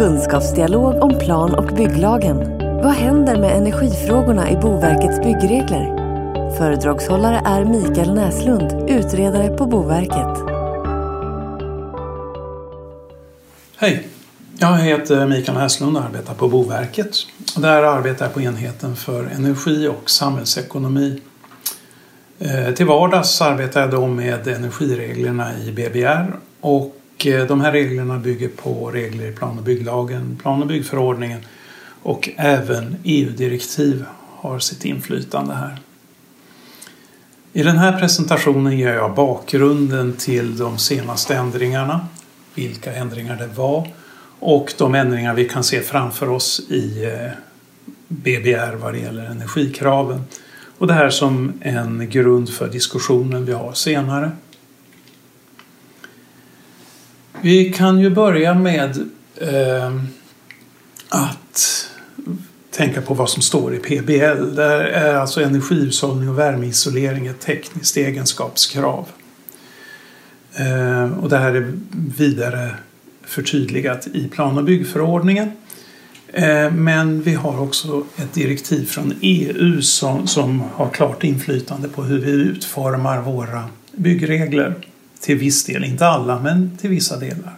Kunskapsdialog om plan och bygglagen. Vad händer med energifrågorna i Boverkets byggregler? Föredragshållare är Mikael Näslund, utredare på Boverket. Hej! Jag heter Mikael Näslund och arbetar på Boverket. Där arbetar jag på enheten för energi och samhällsekonomi. Eh, till vardags arbetar jag då med energireglerna i BBR och Eh, de här reglerna bygger på regler i plan och bygglagen, plan och byggförordningen och även EU-direktiv har sitt inflytande här. I den här presentationen ger jag bakgrunden till de senaste ändringarna, vilka ändringar det var och de ändringar vi kan se framför oss i eh, BBR vad det gäller energikraven. Och det här som en grund för diskussionen vi har senare. Vi kan ju börja med eh, att tänka på vad som står i PBL. Där är alltså energihushållning och värmeisolering ett tekniskt egenskapskrav. Eh, och det här är vidare förtydligat i plan och byggförordningen. Eh, men vi har också ett direktiv från EU som, som har klart inflytande på hur vi utformar våra byggregler. Till viss del, inte alla, men till vissa delar.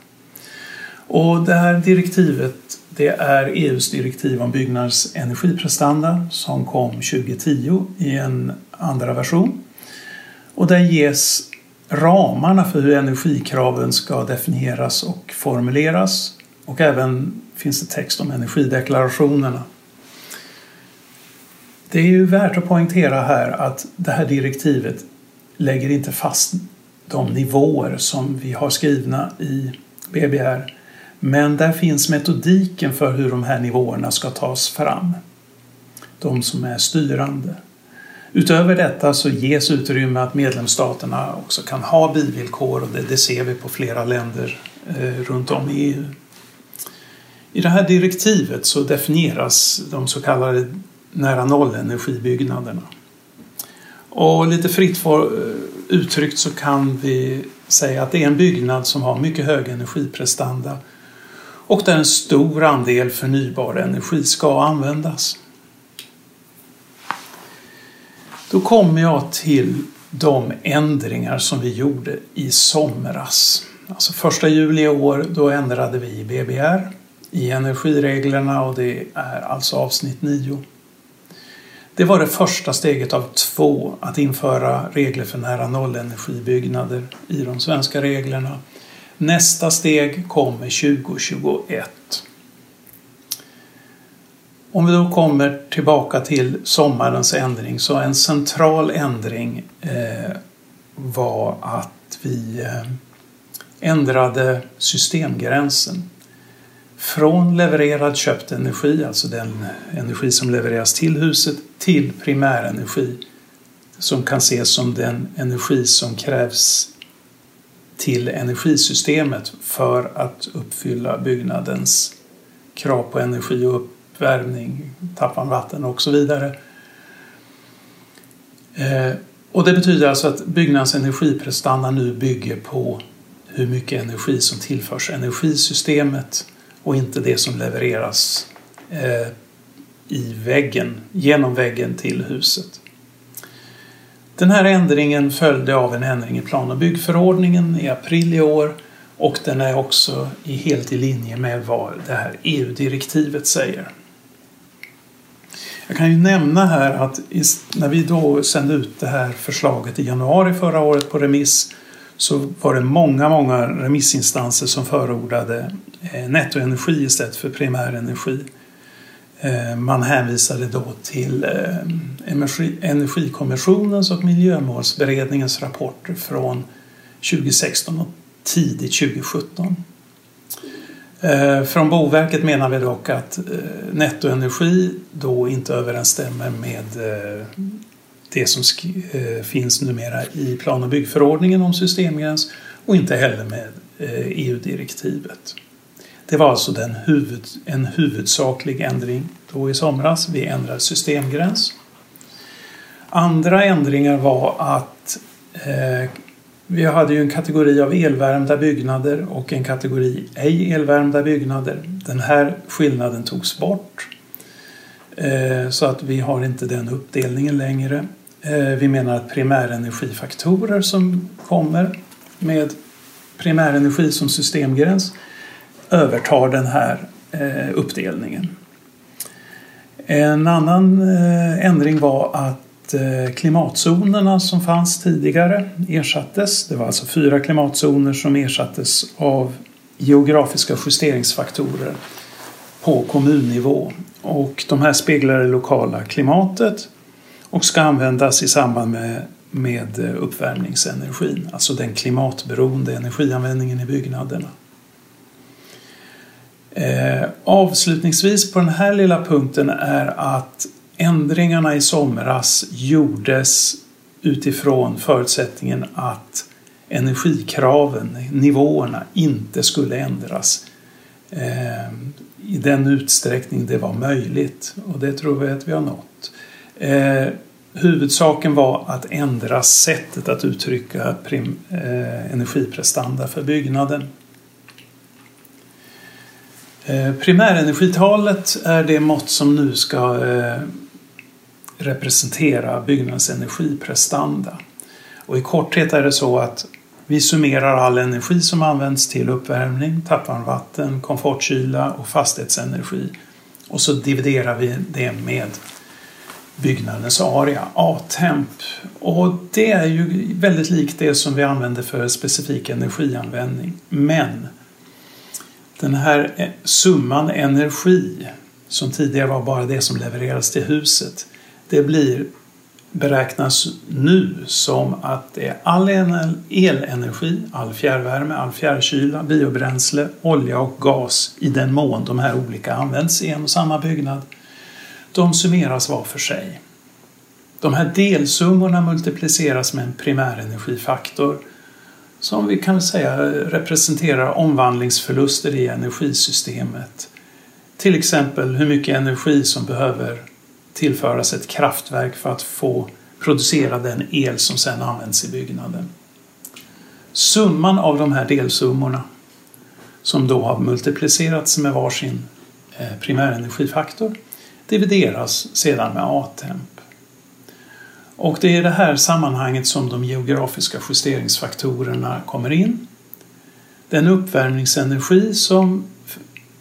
Och det här direktivet det är EUs direktiv om byggnaders energiprestanda som kom 2010 i en andra version. Och där ges ramarna för hur energikraven ska definieras och formuleras och även finns det text om energideklarationerna. Det är ju värt att poängtera här att det här direktivet lägger inte fast de nivåer som vi har skrivna i BBR. Men där finns metodiken för hur de här nivåerna ska tas fram. De som är styrande. Utöver detta så ges utrymme att medlemsstaterna också kan ha bivillkor och det, det ser vi på flera länder eh, runt om i EU. I det här direktivet så definieras de så kallade nära nollenergibyggnaderna. Och lite fritt uttryckt så kan vi säga att det är en byggnad som har mycket hög energiprestanda och där en stor andel förnybar energi ska användas. Då kommer jag till de ändringar som vi gjorde i somras. Alltså första juli i år, då ändrade vi i BBR i energireglerna och det är alltså avsnitt 9. Det var det första steget av två att införa regler för nära nollenergibyggnader i de svenska reglerna. Nästa steg kommer 2021. Om vi då kommer tillbaka till sommarens ändring så en central ändring eh, var att vi eh, ändrade systemgränsen. Från levererad köpt energi, alltså den energi som levereras till huset, till primärenergi som kan ses som den energi som krävs till energisystemet för att uppfylla byggnadens krav på energi och uppvärmning, tappvarmvatten och så vidare. Eh, och det betyder alltså att byggnadens energiprestanda nu bygger på hur mycket energi som tillförs energisystemet och inte det som levereras eh, i väggen, genom väggen till huset. Den här ändringen följde av en ändring i plan och byggförordningen i april i år och den är också helt i linje med vad det här EU-direktivet säger. Jag kan ju nämna här att när vi då sände ut det här förslaget i januari förra året på remiss så var det många, många remissinstanser som förordade Eh, nettoenergi istället för primärenergi. Eh, man hänvisade då till eh, Energikommissionens och Miljömålsberedningens rapporter från 2016 och tidigt 2017. Från Boverket menar vi dock att nettoenergi då inte överensstämmer med det som finns numera i plan och byggförordningen om systemgräns och inte heller med EU-direktivet. Det var alltså den huvud, en huvudsaklig ändring då i somras. Vi ändrade systemgräns. Andra ändringar var att eh, vi hade ju en kategori av elvärmda byggnader och en kategori ej elvärmda byggnader. Den här skillnaden togs bort eh, så att vi har inte den uppdelningen längre. Eh, vi menar att primärenergifaktorer som kommer med primärenergi som systemgräns övertar den här eh, uppdelningen. En annan eh, ändring var att eh, klimatzonerna som fanns tidigare ersattes. Det var alltså fyra klimatzoner som ersattes av geografiska justeringsfaktorer på kommunnivå. Och de här speglar det lokala klimatet och ska användas i samband med, med uppvärmningsenergin, alltså den klimatberoende energianvändningen i byggnaderna. Eh, avslutningsvis på den här lilla punkten är att Ändringarna i somras gjordes utifrån förutsättningen att energikraven, nivåerna, inte skulle ändras eh, i den utsträckning det var möjligt och det tror vi att vi har nått. Eh, huvudsaken var att ändra sättet att uttrycka prim, eh, energiprestanda för byggnaden. Eh, primärenergitalet är det mått som nu ska eh, representera byggnadens energiprestanda. Och i korthet är det så att vi summerar all energi som används till uppvärmning, tappvarmvatten, komfortkyla och fastighetsenergi. Och så dividerar vi det med byggnadens area, A-temp. Och det är ju väldigt likt det som vi använder för specifik energianvändning. Men den här eh, summan energi som tidigare var bara det som levereras till huset det blir beräknas nu som att det är all elenergi, all fjärrvärme, all fjärrkyla, biobränsle, olja och gas i den mån de här olika används i en och samma byggnad. De summeras var för sig. De här delsummorna multipliceras med en primärenergifaktor som vi kan säga representerar omvandlingsförluster i energisystemet. Till exempel hur mycket energi som behöver tillföras ett kraftverk för att få producera den el som sedan används i byggnaden. Summan av de här delsummorna som då har multiplicerats med varsin eh, primärenergifaktor divideras sedan med A-temp. Och det är i det här sammanhanget som de geografiska justeringsfaktorerna kommer in. Den uppvärmningsenergi som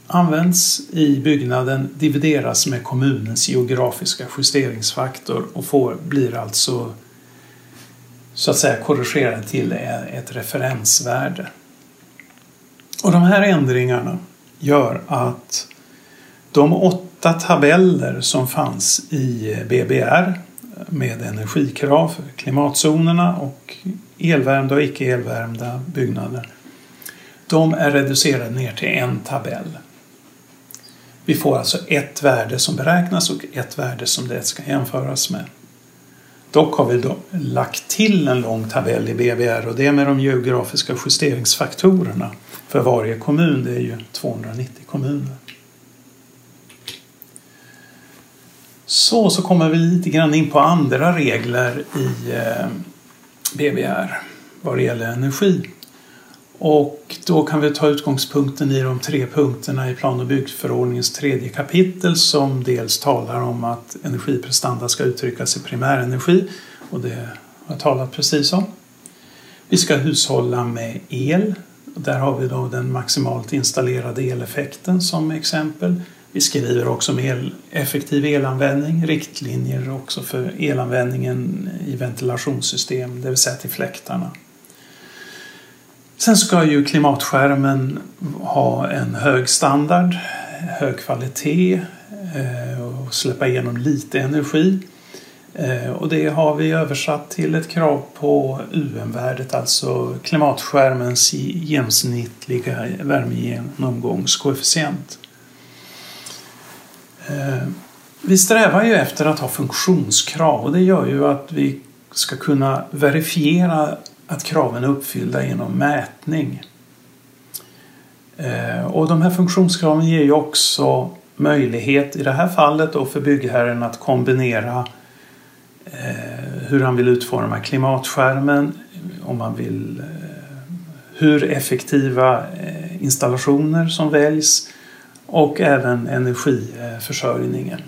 används i byggnaden divideras med kommunens geografiska justeringsfaktor och får, blir alltså så att säga korrigerad till e- ett referensvärde. Och de här ändringarna gör att de åtta tabeller som fanns i BBR med energikrav för klimatzonerna och elvärmda och icke elvärmda byggnader de är reducerade ner till en tabell. Vi får alltså ett värde som beräknas och ett värde som det ska jämföras med. Dock har vi då lagt till en lång tabell i BBR och det är med de geografiska justeringsfaktorerna för varje kommun. Det är ju 290 kommuner. Så, så kommer vi lite grann in på andra regler i eh, BBR vad det gäller energi. Och då kan vi ta utgångspunkten i de tre punkterna i plan och byggförordningens tredje kapitel som dels talar om att energiprestanda ska uttryckas i primärenergi och det har jag talat precis om. Vi ska hushålla med el. Där har vi då den maximalt installerade eleffekten som exempel. Vi skriver också om el, effektiv elanvändning, riktlinjer också för elanvändningen i ventilationssystem, det vill säga till fläktarna. Sen ska ju klimatskärmen ha en hög standard, hög kvalitet eh, och släppa igenom lite energi. Eh, och det har vi översatt till ett krav på UM-värdet, alltså klimatskärmens genomsnittliga värmegenomgångskoefficient. Eh, vi strävar ju efter att ha funktionskrav och det gör ju att vi ska kunna verifiera att kraven är uppfyllda genom mätning. Eh, och de här funktionskraven ger ju också möjlighet i det här fallet då för byggherren att kombinera eh, hur han vill utforma klimatskärmen, om man vill hur effektiva installationer som väljs och även energiförsörjningen.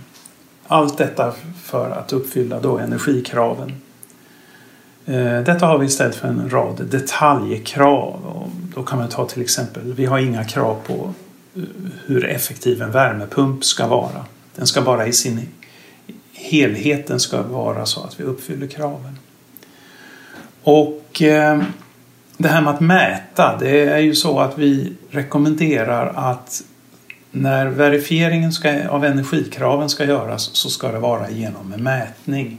Allt detta för att uppfylla då energikraven. Eh, detta har vi istället för en rad detaljkrav. Då kan man ta till exempel, vi har inga krav på eh, hur effektiv en värmepump ska vara. Den ska bara i sin helhet. Den ska vara så att vi uppfyller kraven. Och eh, det här med att mäta, det är ju så att vi rekommenderar att när verifieringen ska, av energikraven ska göras så ska det vara genom en mätning.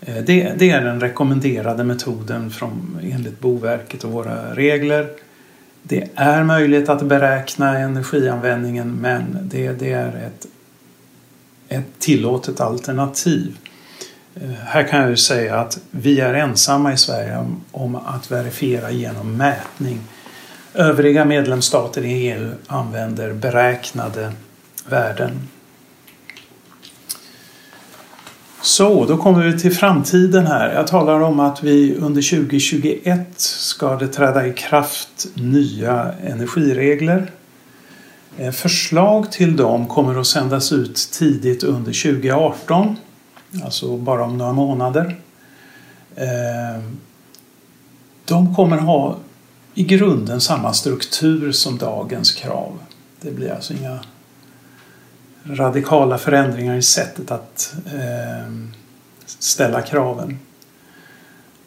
Eh, det, det, är den rekommenderade metoden från, enligt Boverket och våra regler. Det är möjligt att beräkna energianvändningen men det, det är ett, ett tillåtet alternativ. Eh, här kan jag ju säga att vi är ensamma i Sverige om, om att verifiera genom mätning. Övriga medlemsstater i EU använder beräknade värden. Så, då kommer vi till framtiden här. Jag talar om att vi under 2021 ska det träda i kraft nya energiregler. Eh, förslag till dem kommer att sändas ut tidigt under 2018, alltså bara om några månader. Eh, de kommer ha i grunden samma struktur som dagens krav. Det blir alltså inga radikala förändringar i sättet att eh, ställa kraven.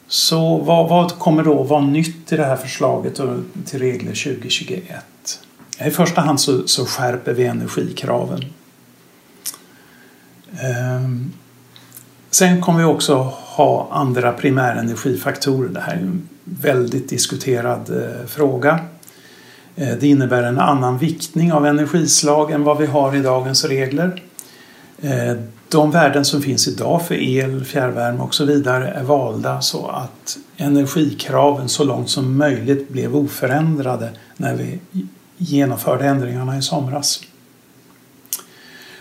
Så vad, vad, kommer då vara nytt i det här förslaget till regler 2021? I första hand så, så skärper vi energikraven. Eh, sen kommer vi också ha andra primärenergifaktorer. Det här är en väldigt diskuterad eh, fråga. Eh, det innebär en annan viktning av energislag än vad vi har i dagens regler. Eh, de värden som finns idag för el, fjärrvärme och så vidare är valda så att energikraven så långt som möjligt blev oförändrade när vi genomförde ändringarna i somras.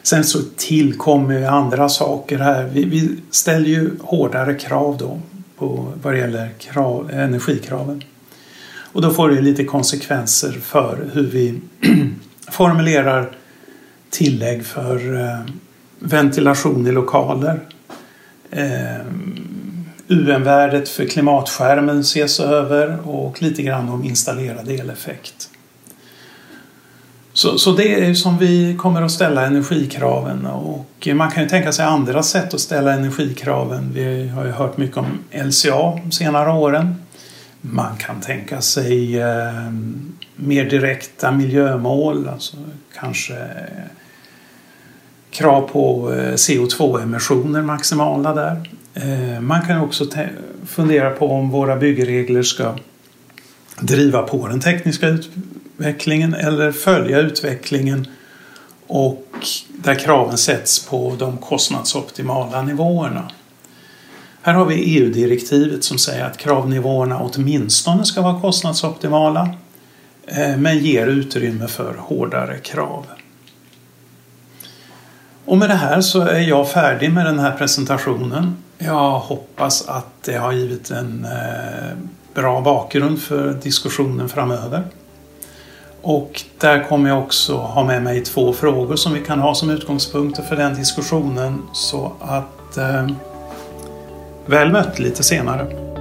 Sen så tillkommer ju andra saker här. Vi, vi ställer ju hårdare krav då på vad det gäller krav, energikraven. Och då får det lite konsekvenser för hur vi formulerar tillägg för eh, ventilation i lokaler. Eh, UN-värdet för klimatskärmen ses över och lite grann om installerad eleffekt. Så, så det är som vi kommer att ställa energikraven och man kan ju tänka sig andra sätt att ställa energikraven. Vi har ju hört mycket om LCA de senare åren. Man kan tänka sig eh, mer direkta miljömål, alltså kanske krav på eh, CO2-emissioner maximala där. Eh, man kan också fundera på om våra byggregler ska driva på den tekniska utvecklingen eller följa utvecklingen och där kraven sätts på de kostnadsoptimala nivåerna. Här har vi EU-direktivet som säger att kravnivåerna åtminstone ska vara kostnadsoptimala eh, men ger utrymme för hårdare krav. Och med det här så är jag färdig med den här presentationen. Jag hoppas att det har givit en eh, bra bakgrund för diskussionen framöver. Och där kommer jag också ha med mig två frågor som vi kan ha som utgångspunkter för den diskussionen så att eh, Väl mött lite senare.